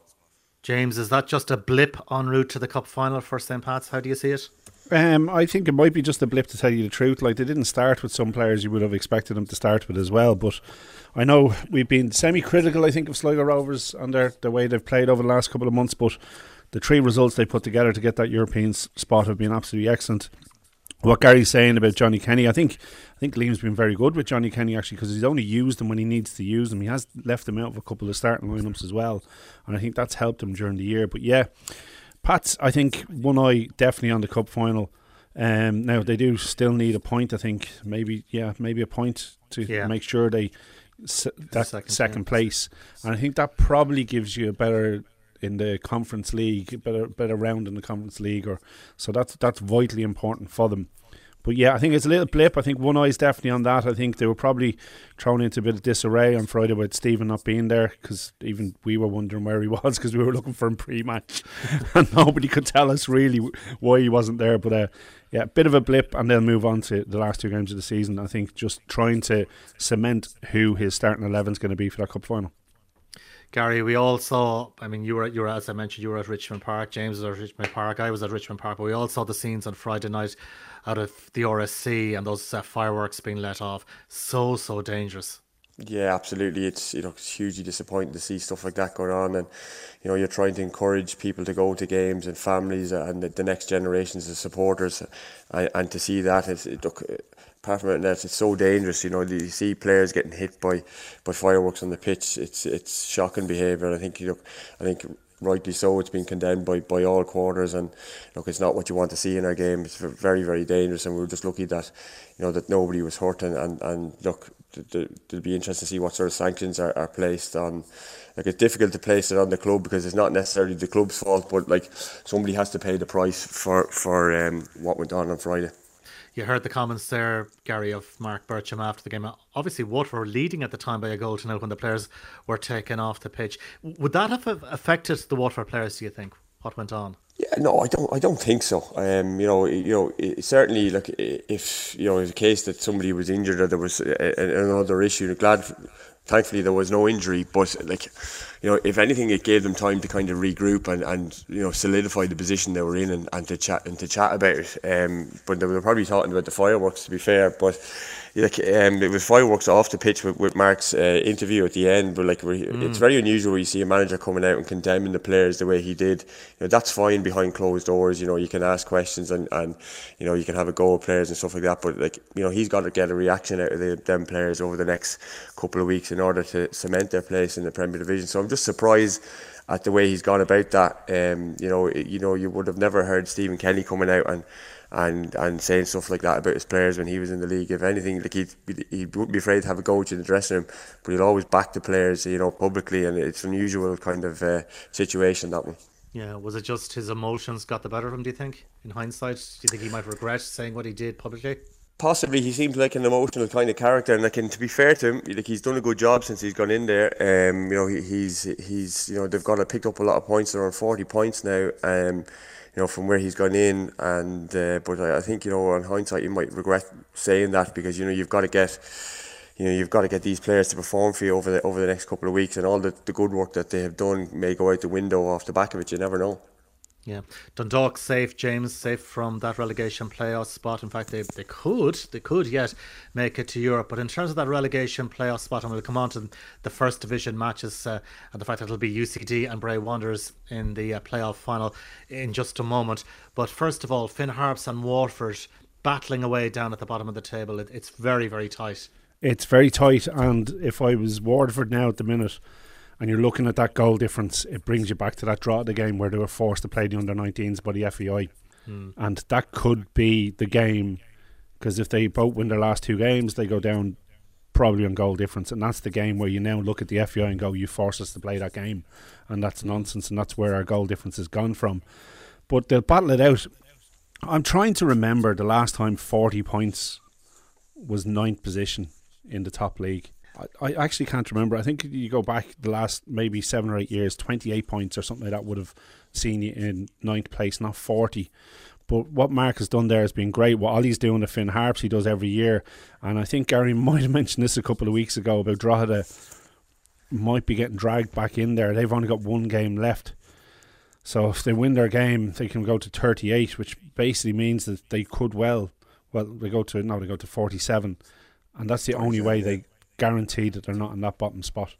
James, is that just a blip en route to the cup final for St. Pat's? How do you see it? Um, I think it might be just a blip to tell you the truth. Like they didn't start with some players you would have expected them to start with as well. But I know we've been semi-critical, I think, of Sligo Rovers and their the way they've played over the last couple of months. But the three results they put together to get that European spot have been absolutely excellent what Gary's saying about Johnny Kenny, I think I think Liam's been very good with Johnny Kenny actually because he's only used him when he needs to use them. He has left him out of a couple of starting lineups as well, and I think that's helped him during the year. But yeah, Pat's I think one eye definitely on the cup final. Um, now they do still need a point. I think maybe yeah maybe a point to yeah. make sure they that second, second place, and I think that probably gives you a better in the conference league, better better round in the conference league, or so that's that's vitally important for them. but yeah, I think it's a little blip. I think one eye is definitely on that. I think they were probably thrown into a bit of disarray on Friday with Stephen not being there because even we were wondering where he was because we were looking for him pre-match and nobody could tell us really why he wasn't there. But uh, yeah, a bit of a blip, and they'll move on to the last two games of the season. I think just trying to cement who his starting eleven is going to be for that cup final. Gary, we all saw. I mean, you were you were as I mentioned, you were at Richmond Park. James was at Richmond Park. I was at Richmond Park. But we all saw the scenes on Friday night out of the RSC and those uh, fireworks being let off. So so dangerous. Yeah, absolutely. It's you know it's hugely disappointing to see stuff like that going on, and you know you're trying to encourage people to go to games and families and the, the next generations of supporters, and, and to see that it's, it, look, apart from that, it's so dangerous. You know, you see players getting hit by, by fireworks on the pitch. It's it's shocking behaviour. I think you know, I think rightly so. It's been condemned by, by all quarters, and look, it's not what you want to see in our game. It's very very dangerous, and we were just lucky that you know that nobody was hurt. And and, and look, it'll be interesting to see what sort of sanctions are, are placed on. Like it's difficult to place it on the club because it's not necessarily the club's fault, but like somebody has to pay the price for for um, what went on on Friday you heard the comments there, Gary, of Marc Bircham after the game. Obviously, Waterford were leading at the time by a goal to nil when the players were taken off the pitch. Would that have affected the Waterford players? Do you think what went on? Yeah, no, I don't. I don't think so. Um, you know, you know, it, certainly, like if you know, in the case that somebody was injured or there was a, another issue, glad thankfully there was no injury but like you know if anything it gave them time to kind of regroup and, and you know solidify the position they were in and, and to chat and to chat about it. Um, but they were probably talking about the fireworks to be fair but like um, it was fireworks off the pitch with, with Marc's uh, interview at the end. But like mm. it's very unusual. You see a manager coming out and condemning the players the way he did. You know, that's fine behind closed doors. You know you can ask questions and, and you know you can have a go at players and stuff like that. But like you know he's got to get a reaction out of the, them players over the next couple of weeks in order to cement their place in the Premier Division. So I'm just surprised at the way he's gone about that. Um, you know, you know, you would have never heard Stephen Kenny coming out and and and saying stuff like that about his players when he was in the league. If anything, like he he wouldn't be afraid to have a coach in the dressing room, but he'd always back the players, you know, publicly, and it's an unusual kind of uh, situation that one. Yeah, was it just his emotions got the better of him? Do you think, in hindsight, do you think he might regret saying what he did publicly? Possibly, he seems like an emotional kind of character, and like, and to be fair to him, like he's done a good job since he's gone in there. Um, you know, he, he's he's you know they've got to pick up a lot of points. They're on forty points now. Um, you know, from where he's gone in. And uh, but I, I think you know, on hindsight, you might regret saying that because you know you've got to get. You know, you've got to get these players to perform for you over the over the next couple of weeks, and all the, the good work that they have done may go out the window off the back of it. You never know. Yeah, Dundalk safe, James safe from that relegation playoff spot. In fact, they, they could they could yet make it to Europe. But in terms of that relegation playoff spot, and we'll come on to the first division matches uh, and the fact that it'll be UCD and Bray Wanderers in the uh, playoff final in just a moment. But first of all, Finn Harps and Waterford battling away down at the bottom of the table. It, it's very very tight. It's very tight, and if I was Waterford now at the minute and you're looking at that goal difference, it brings you back to that draw of the game where they were forced to play the under 19s by the FAI. Mm. And that could be the game because if they both win their last two games, they go down probably on goal difference. And that's the game where you now look at the FAI and go, you force us to play that game. And that's nonsense. And that's where our goal difference has gone from. But they'll battle it out. I'm trying to remember the last time 40 points was ninth position in the top league. I, actually can't remember. I think you go back the last maybe seven or eight years, 28 points or something like that would have seen you in ninth place, not 40. But what Marc has done there has been great. What Ollie's doing to Finn Harps, he does every year. And I think Gary might have mentioned this a couple of weeks ago about Drogheda might be getting dragged back in there. They've only got one game left. So if they win their game, they can go to 38, which basically means that they could well, well, they go to, no, they go to 47. And that's the only way they, guaranteed that they're not in that bottom spot,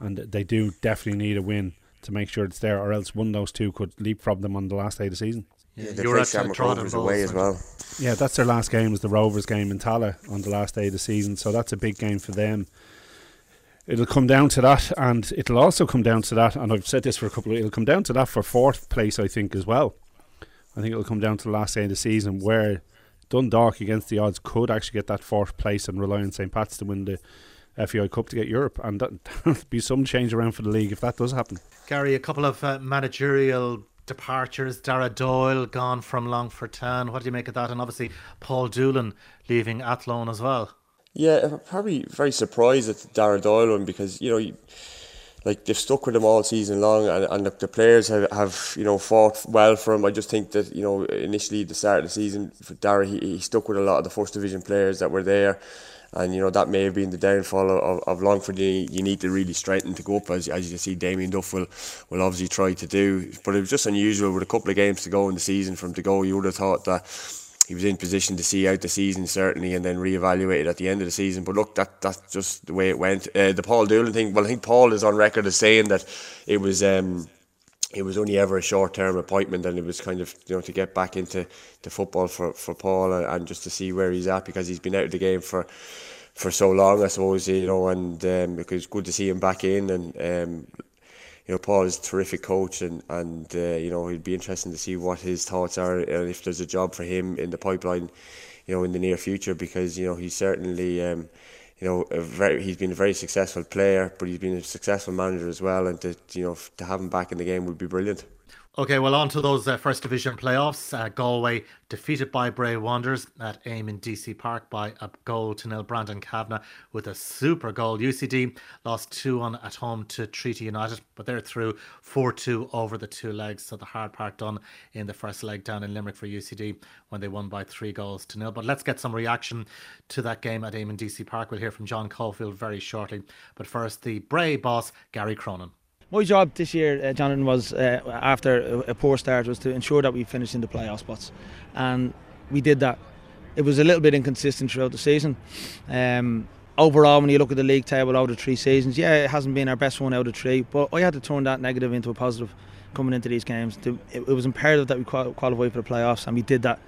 and they do definitely need a win to make sure it's there, or else one of those two could leapfrog them on the last day of the season. Yeah, they play Shamrock Rovers away as well. Yeah, that's their last game. Is the Rovers game in Tallaght on the last day of the season, so that's a big game for them. It'll come down to that, and it'll also come down to that. And I've said this for a couple of. It'll come down to that for fourth place, I think, as well. I think it'll come down to the last day of the season where Dundalk, against the odds, could actually get that fourth place and rely on St. Pat's to win the FAI Cup to get Europe, and that, will be some change around for the league if that does happen. Gary, a couple of uh, managerial departures. Daire Doyle gone from Longford Town. What do you make of that? And obviously Paul Doolan leaving Athlone as well. Yeah, probably very surprised at the Daire Doyle one because you know. like they've stuck with him all season long, and, and the, the players have, have you know fought well for him. I just think that you know initially at the start of the season for Daire, he, he stuck with a lot of the first division players that were there, and you know that may have been the downfall of, of Longford. You, you need to really strengthen to go up, as, as you see Damien Duff will, will obviously try to do. But it was just unusual with a couple of games to go in the season for him to go. You would have thought that he was in position to see out the season certainly and then reevaluate it at the end of the season. But look, that that's just the way it went. Uh, the Paul Doolan thing. Well, I think Paul is on record as saying that it was. Um, it was only ever a short term appointment and it was kind of you know to get back into the football for, for Paul and, and just to see where he's at because he's been out of the game for for so long I suppose you know and um, it was good to see him back in and um, you know Paul is a terrific coach and and uh, you know it'd be interesting to see what his thoughts are and if there's a job for him in the pipeline you know in the near future because you know he's certainly um, you know, a very, he's been a very successful player, but he's been a successful manager as well. And to you know to have him back in the game would be brilliant. Okay, well, on to those uh, first division playoffs. Uh, Galway defeated by Bray Wanderers at Eamonn Deacy Park by a goal to nil. Brandon Kavanagh with a super goal. UCD lost 2 1 at home to Treaty United, but they're through 4 2 over the two legs. So the hard part done in the first leg down in Limerick for UCD when they won by three goals to nil. But let's get some reaction to that game at Eamonn Deacy Park. We'll hear from John Caulfield very shortly. But first, the Bray boss, Gary Cronin. My job this year, uh, Jonathan, was uh, after a, poor start, was to ensure that we finished in the playoff spots, and we did that. It was a little bit inconsistent throughout the season. Um, overall, when you look at the league table over the three seasons, yeah, it hasn't been our best one out of three, but I had to turn that negative into a positive coming into these games. It, it was imperative that we qualify for the playoffs, and we did that.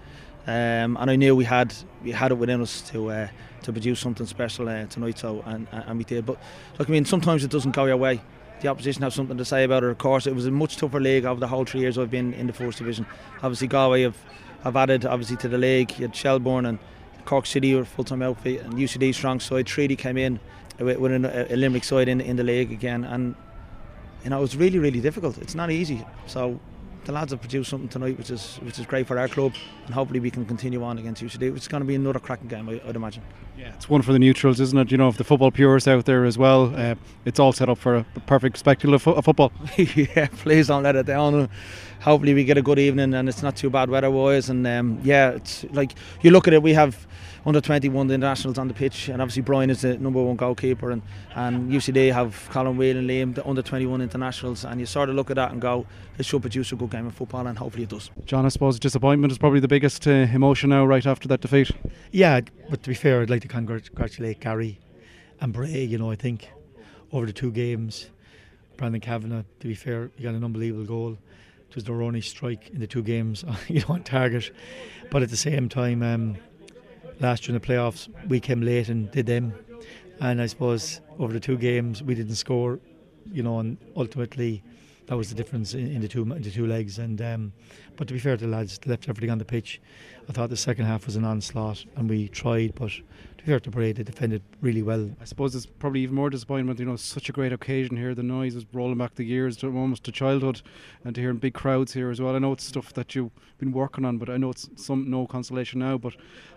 Um, and I knew we had we had it within us to uh, to produce something special uh, tonight, so and, and we did. But look, I mean, sometimes it doesn't go your way the opposition have something to say about it. Of course, it was a much tougher league over the whole three years I've been in the first division. Obviously, Galway have, have added obviously to the league. You had Shelbourne and Cork City were full time outfit, and UCD strong side. Treaty came in with, with a, a Limerick side in in the league again, and you know it was really really difficult. It's not easy. So the lads have produced something tonight, which is which is great for our club, and hopefully we can continue on against UCD. It's going to be another cracking game, I, would imagine. Yeah, it's one for the neutrals, isn't it? You know, if the football purists out there as well, uh, it's all set up for a perfect spectacle of, fo- of football. yeah, please don't let it down. Hopefully we get a good evening, and it's not too bad weather-wise. And um, yeah, it's like you look at it, we have under 21 the internationals on the pitch, and obviously Brian is the number one goalkeeper, and, and UCD have Colin Wheel and Liam, the under 21 internationals, and you sort of look at that and go, it should produce a good game of football, and hopefully it does. John, I suppose disappointment is probably the biggest uh, emotion now, right after that defeat. Yeah, but to be fair, I'd like to congratulate Gary and Bray. You know, I think over the two games, Brandon Kavanagh, to be fair, he got an unbelievable goal. It was their only strike in the two games, you know, on target. But at the same time, um, last year in the playoffs, we came late and did them. And I suppose over the two games, we didn't score, you know, and ultimately that was the difference in, in the two the two legs. And um, but to be fair to the lads, they left everything on the pitch. I thought the second half was an onslaught, and we tried, but to be fair to Bray, they defended really well. I suppose it's probably even more disappointment. You know, such a great occasion here. The noise was rolling back the years to almost to childhood, and to hear big crowds here as well. I know it's stuff that you've been working on, but I know it's some no consolation now. But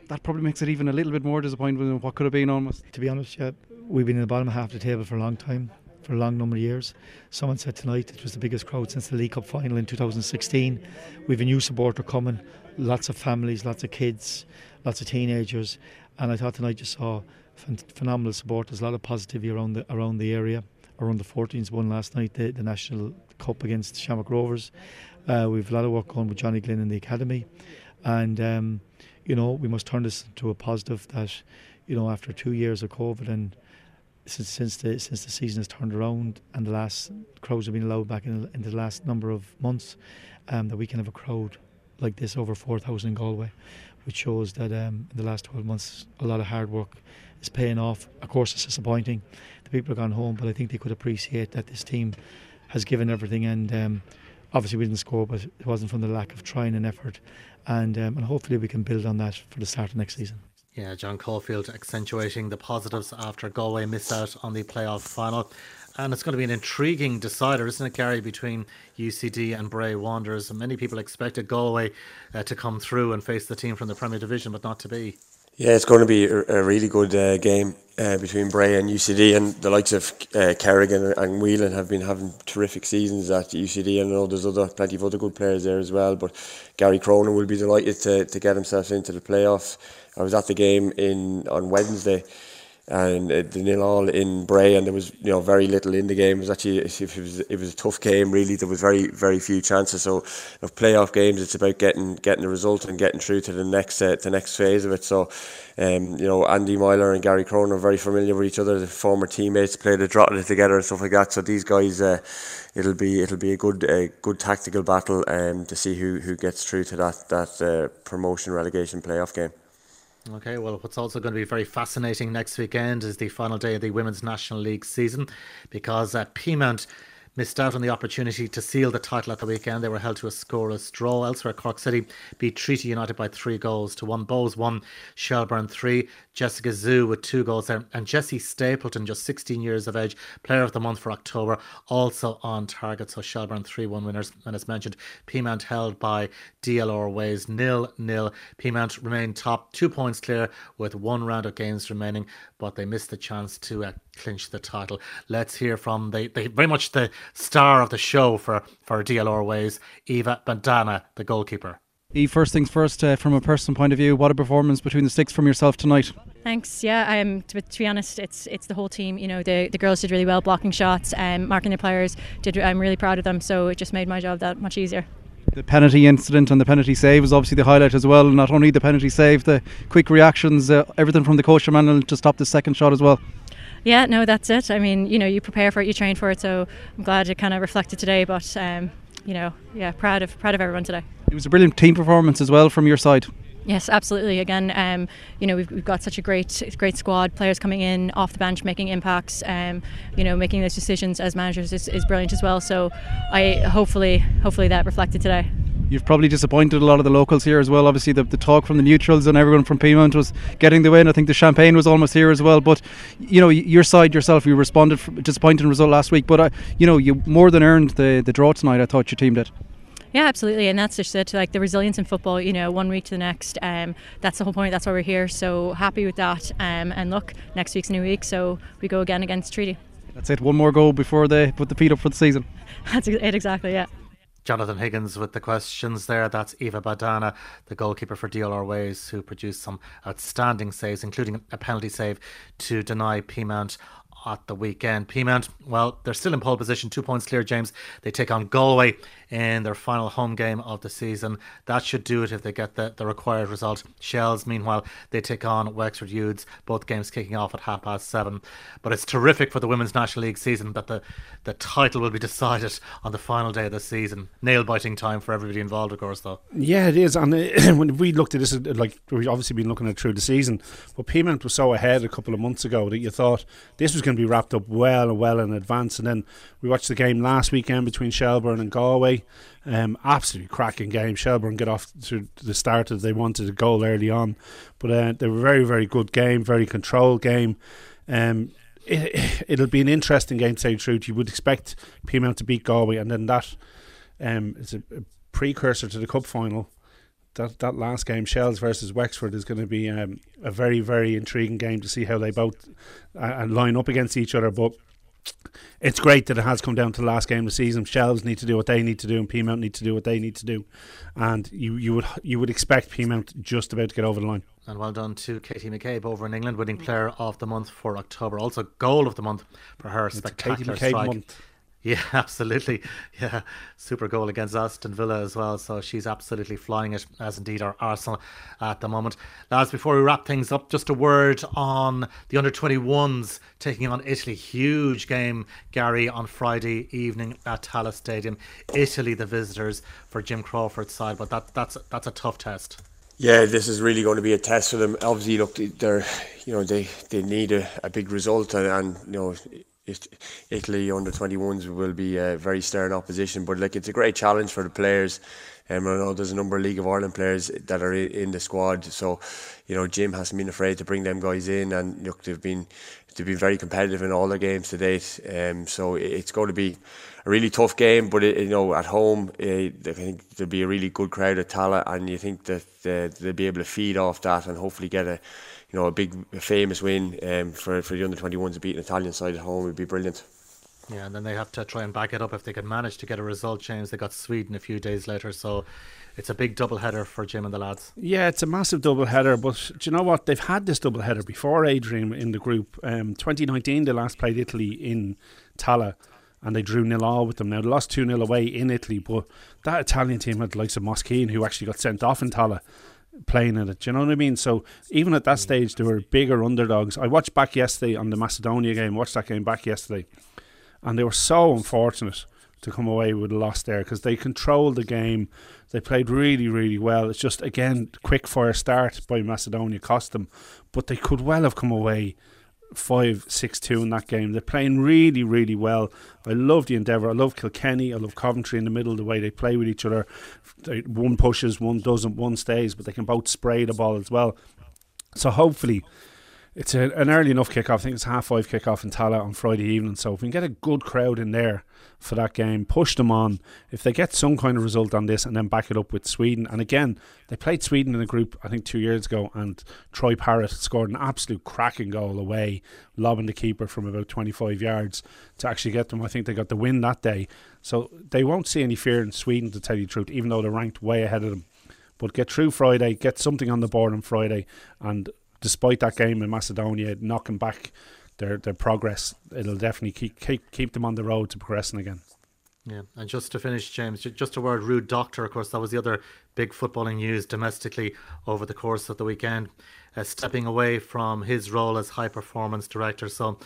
that probably makes it even a little bit more disappointing than what could have been almost. To be honest, yeah, we've been in the bottom half of the table for a long time for a long number of years. Someone said tonight it was the biggest crowd since the League Cup final in 2016. We've a new supporter coming, lots of families, lots of kids, lots of teenagers, and I thought tonight you saw phenomenal support. There's a lot of positivity around the around the area. Around the 14s won last night the, the National Cup against Shamrock Rovers. Uh, we've a lot of work going with Johnny Glynn in the academy, and um, you know we must turn this into a positive that you know after two years of COVID and since since the since the season has turned around and the last crowds have been allowed back in, in the last number of months, um, that we can have a crowd like this over 4,000 in Galway, which shows that um, in the last 12 months a lot of hard work is paying off. Of course, it's disappointing. The people have gone home, but I think they could appreciate that this team has given everything. And um, obviously, we didn't score, but it wasn't from the lack of trying and effort. And, um, and hopefully, we can build on that for the start of next season. Yeah, John Caulfield accentuating the positives after Galway missed out on the playoff final. And it's going to be an intriguing decider, isn't it, Gary, between UCD and Bray Wanderers? Many people expected Galway uh, to come through and face the team from the Premier Division, but not to be. Yeah, it's going to be a, a really good uh, game uh, between Bray and UCD, and the likes of uh, Kerrigan and Whelan have been having terrific seasons at UCD. And I know there's other plenty of other good players there as well. But Gary Cronin will be delighted to, to get himself into the playoffs. I was at the game in on Wednesday and the nil all in Bray, and there was you know very little in the game. It was actually it was it was a tough game. Really, there was very very few chances. So, of playoff games, it's about getting getting a result and getting through to the next uh, the next phase of it. So, um, you know, Andy Myler and Gary Cronin are very familiar with each other. The former teammates played a Drogheda together and stuff like that. So these guys, uh, it'll be it'll be a good good tactical battle um, to see who who gets through to that that uh, promotion relegation playoff game. Okay, well, what's also going to be very fascinating next weekend is the final day of the Women's National League season because uh, Peamount missed out on the opportunity to seal the title at the weekend. They were held to a scoreless draw. Elsewhere, Cork City beat Treaty United by three goals to one. Bohs one, Shelbourne three. Jessica Ziu with two goals there. And Jessie Stapleton, just 16 years of age, player of the month for October, also on target. So Shelbourne 3 1 winners. And as mentioned, Peamount held by DLR Waves nil nil. Peamount remained top, two points clear with one round of games remaining, but they missed the chance to uh, clinch the title. Let's hear from the, the very much the star of the show for, for DLR Waves, Eva Badana, the goalkeeper. E, first things first, uh, from a personal point of view, what a performance between the sticks from yourself tonight. Thanks. Yeah, um, to, to, be honest, it's it's the whole team. You know, the, the girls did really well blocking shots, um, marking their players. Did I'm really proud of them. So it just made my job that much easier. The penalty incident and the penalty save was obviously the highlight as well. Not only the penalty save, the quick reactions, uh, everything from the coach Manuel to stop the second shot as well. Yeah, no, that's it. I mean, you know, you prepare for it, you train for it. So I'm glad it kind of reflected today. But um, you know, yeah, proud of proud of everyone today. It was a brilliant team performance as well from your side. Yes, absolutely. Again, um, you know, we've, we've got such a great, great squad. Players coming in off the bench, making impacts. Um, you know, making those decisions as managers is, is brilliant as well. So, I hopefully, hopefully that reflected today. You've probably disappointed a lot of the locals here as well. Obviously, the, the talk from the neutrals and everyone from Peamount was getting the win. I think the champagne was almost here as well. But you know, your side yourself, you responded disappointing result last week. But uh, you know, you more than earned the the draw tonight. I thought your team did. Yeah, absolutely, and that's just it. Like the resilience in football, you know, one week to the next. Um, that's the whole point. That's why we're here. So happy with that. Um, and look, next week's a new week, so we go again against Treaty. That's it. One more goal before they put the feet up for the season. That's it exactly. Yeah. Jonathan Higgins with the questions there. That's Eva Badana, the goalkeeper for DLR Waves, who produced some outstanding saves, including a penalty save to deny Peamount at the weekend. Peamount, well, they're still in pole position, two points clear, James. They take on Galway in their final home game of the season. That should do it if they get the, the required result. Shells, meanwhile, they take on Wexford Youths, both games kicking off at half past seven. But it's terrific for the Women's National League season that the, the title will be decided on the final day of the season. Nail biting time for everybody involved, of course, though. Yeah, it is. And uh, when we looked at this, like we've obviously been looking at through the season, but Peamount was so ahead a couple of months ago that you thought this was going to be wrapped up well and well in advance. And then we watched the game last weekend between Shelbourne and Galway. Um, absolutely cracking game. Shelbourne get off to the start as they wanted a goal early on, but uh, they were very very good game, very controlled game. Um, it, will be an interesting game to say the truth. You would expect Peamount to beat Galway, and then that um, is a, a precursor to the cup final that that last game, Shells versus Wexford, is going to be um, a very very intriguing game to see how they both uh, line up against each other. But it's great that it has come down to the last game of the season. Shells need to do what they need to do, and Peamount need to do what they need to do. And you, you would you would expect Peamount just about to get over the line. And well done to Katie McCabe over in England, winning Player of the Month for October. Also, goal of the month for her it's spectacular Katie McCabe strike. Month. Yeah, absolutely. Yeah, super goal against Aston Villa as well. So she's absolutely flying it, as indeed our Arsenal at the moment. Lads, before we wrap things up, just a word on the under 21s taking on Italy. Huge game, Gary, on Friday evening at Tallaght Stadium. Italy, the visitors for Jim Crawford's side, but that that's that's a tough test. Yeah, this is really going to be a test for them. Obviously, look, they're you know they they need a, a big result, and, and you know Italy under 21s will be a very stern opposition, but like it's a great challenge for the players. Um, I know there's a number of League of Ireland players that are in the squad, so you know Jim hasn't been afraid to bring them guys in, and look, they've been they've been very competitive in all their games to date. Um, so it's going to be a really tough game, but it, you know at home, uh, I think there'll be a really good crowd at Tallaght, and you think that uh, they'll be able to feed off that and hopefully get a you know a big a famous win um, for for the under 21s to beat an Italian side at home would be brilliant. Yeah, and then they have to try and back it up if they can manage to get a result James, They got Sweden a few days later, so it's a big double header for Jim and the lads. Yeah, it's a massive double header, but do you know what? They've had this double header before, Adrian, in the group. Um, 2019, they last played Italy in Tallaght and they drew nil all with them. Now they lost 2 0 away in Italy, but that Italian team had the likes of Moschin, who actually got sent off in Tallaght playing in it. Do you know what I mean? So even at that stage, they were bigger underdogs. I watched back yesterday on the Macedonia game, watched that game back yesterday and they were so unfortunate to come away with a loss there because they controlled the game. They played really, really well. It's just again quick fire start by Macedonia cost them, but they could well have come away five six two in that game. They're playing really, really well. I love the endeavour. I love Kilkenny. I love Coventry in the middle. The way they play with each other. One pushes, one doesn't, one stays, but they can both spray the ball as well. So hopefully it's a, an early enough kickoff. I think it's half five kickoff in Tallaght on Friday evening. So if we can get a good crowd in there for that game, push them on. If they get some kind of result on this and then back it up with Sweden, and again they played Sweden in a group I think two years ago, and Troy Parrott scored an absolute cracking goal away, lobbing the keeper from about 25 yards to actually get them. I think they got the win that day. So they won't see any fear in Sweden, to tell you the truth, even though they're ranked way ahead of them. But get through Friday, get something on the board on Friday, and despite that game in Macedonia knocking back their their progress, it'll definitely keep keep keep them on the road to progressing again. Yeah, and just to finish, James, just a word, Ruud Dokter. Of course, that was the other big footballing news domestically over the course of the weekend, uh, stepping away from his role as high performance director. So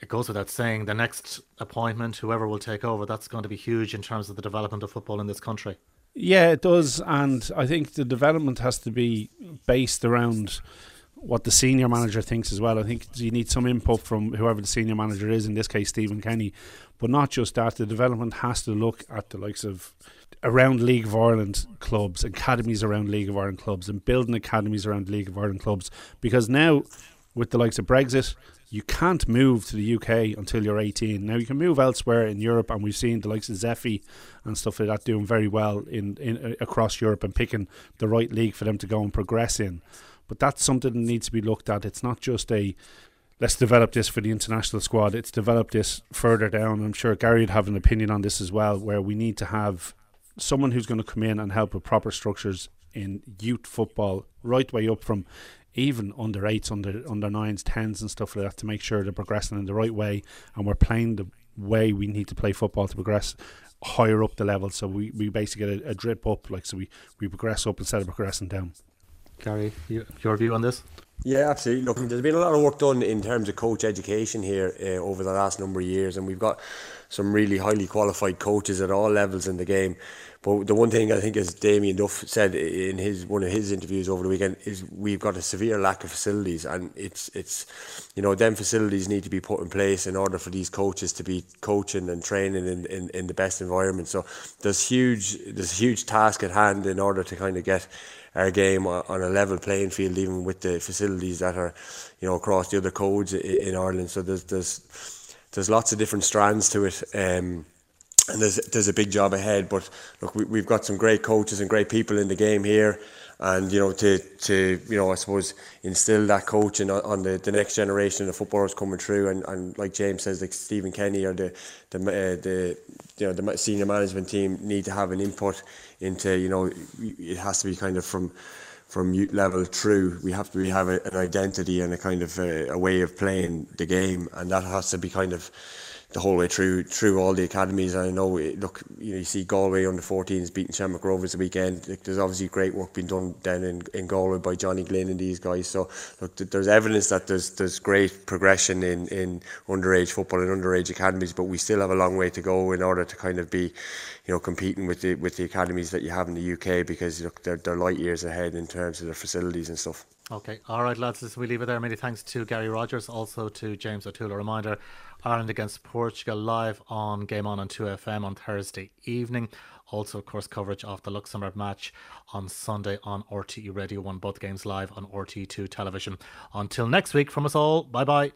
it goes without saying, the next appointment, whoever will take over, that's going to be huge in terms of the development of football in this country. Yeah, it does, and I think the development has to be based around what the senior manager thinks as well. I think you need some input from whoever the senior manager is, in this case Stephen Kenny. But not just that, the development has to look at the likes of around League of Ireland clubs, academies around League of Ireland clubs, and building academies around League of Ireland clubs. Because now, with the likes of Brexit, you can't move to the UK until you're 18. Now you can move elsewhere in Europe, and we've seen the likes of Zeffy and stuff like that doing very well in, in across Europe and picking the right league for them to go and progress in. But that's something that needs to be looked at. It's not just a let's develop this for the international squad. It's develop this further down. I'm sure Gary would have an opinion on this as well, where we need to have someone who's going to come in and help with proper structures in youth football, right way up from even under eights, under under nines, tens, and stuff like that, to make sure they're progressing in the right way and we're playing the way we need to play football to progress higher up the level. So we, we basically get a, a drip up, like so we, we progress up instead of progressing down. Gary, your view on this? Yeah, absolutely. Look, there's been a lot of work done in terms of coach education here uh, over the last number of years, and we've got some really highly qualified coaches at all levels in the game. But the one thing I think, as Damien Duff said in his one of his interviews over the weekend, is we've got a severe lack of facilities, and it's it's you know them facilities need to be put in place in order for these coaches to be coaching and training in, in, in the best environment. So there's huge there's a huge task at hand in order to kind of get our game on a level playing field, even with the facilities that are, you know, across the other codes in Ireland. So there's there's there's lots of different strands to it. Um, and there's there's a big job ahead, but look, we, we've got some great coaches and great people in the game here, and you know to to you know I suppose instill that coaching on, on the, the next generation of footballers coming through, and, and like James says, like Stephen Kenny or the the uh, the you know the senior management team need to have an input into you know it has to be kind of from from youth level through. We have to we have a, an identity and a kind of a, a way of playing the game and that has to be kind of the whole way through through all the academies. I know, eh, look, you know, you see Galway under 14s beating Shamrock Rovers the weekend. Like, there's obviously great work being done down in, in Galway by Johnny Glynn and these guys. So look, there's evidence that there's there's great progression in in underage football and underage academies, but we still have a long way to go in order to kind of be, you know, competing with the with the academies that you have in the UK because look, they're they're light years ahead in terms of their facilities and stuff. Okay, all right, lads. We leave it there. Many thanks to Gary Rogers, also to James O'Toole. A reminder Ireland against Portugal live on Game On on 2FM on Thursday evening. Also, of course, coverage of the Luxembourg match on Sunday on RTÉ Radio 1, both games live on RTÉ2 television. Until next week, from us all, bye bye.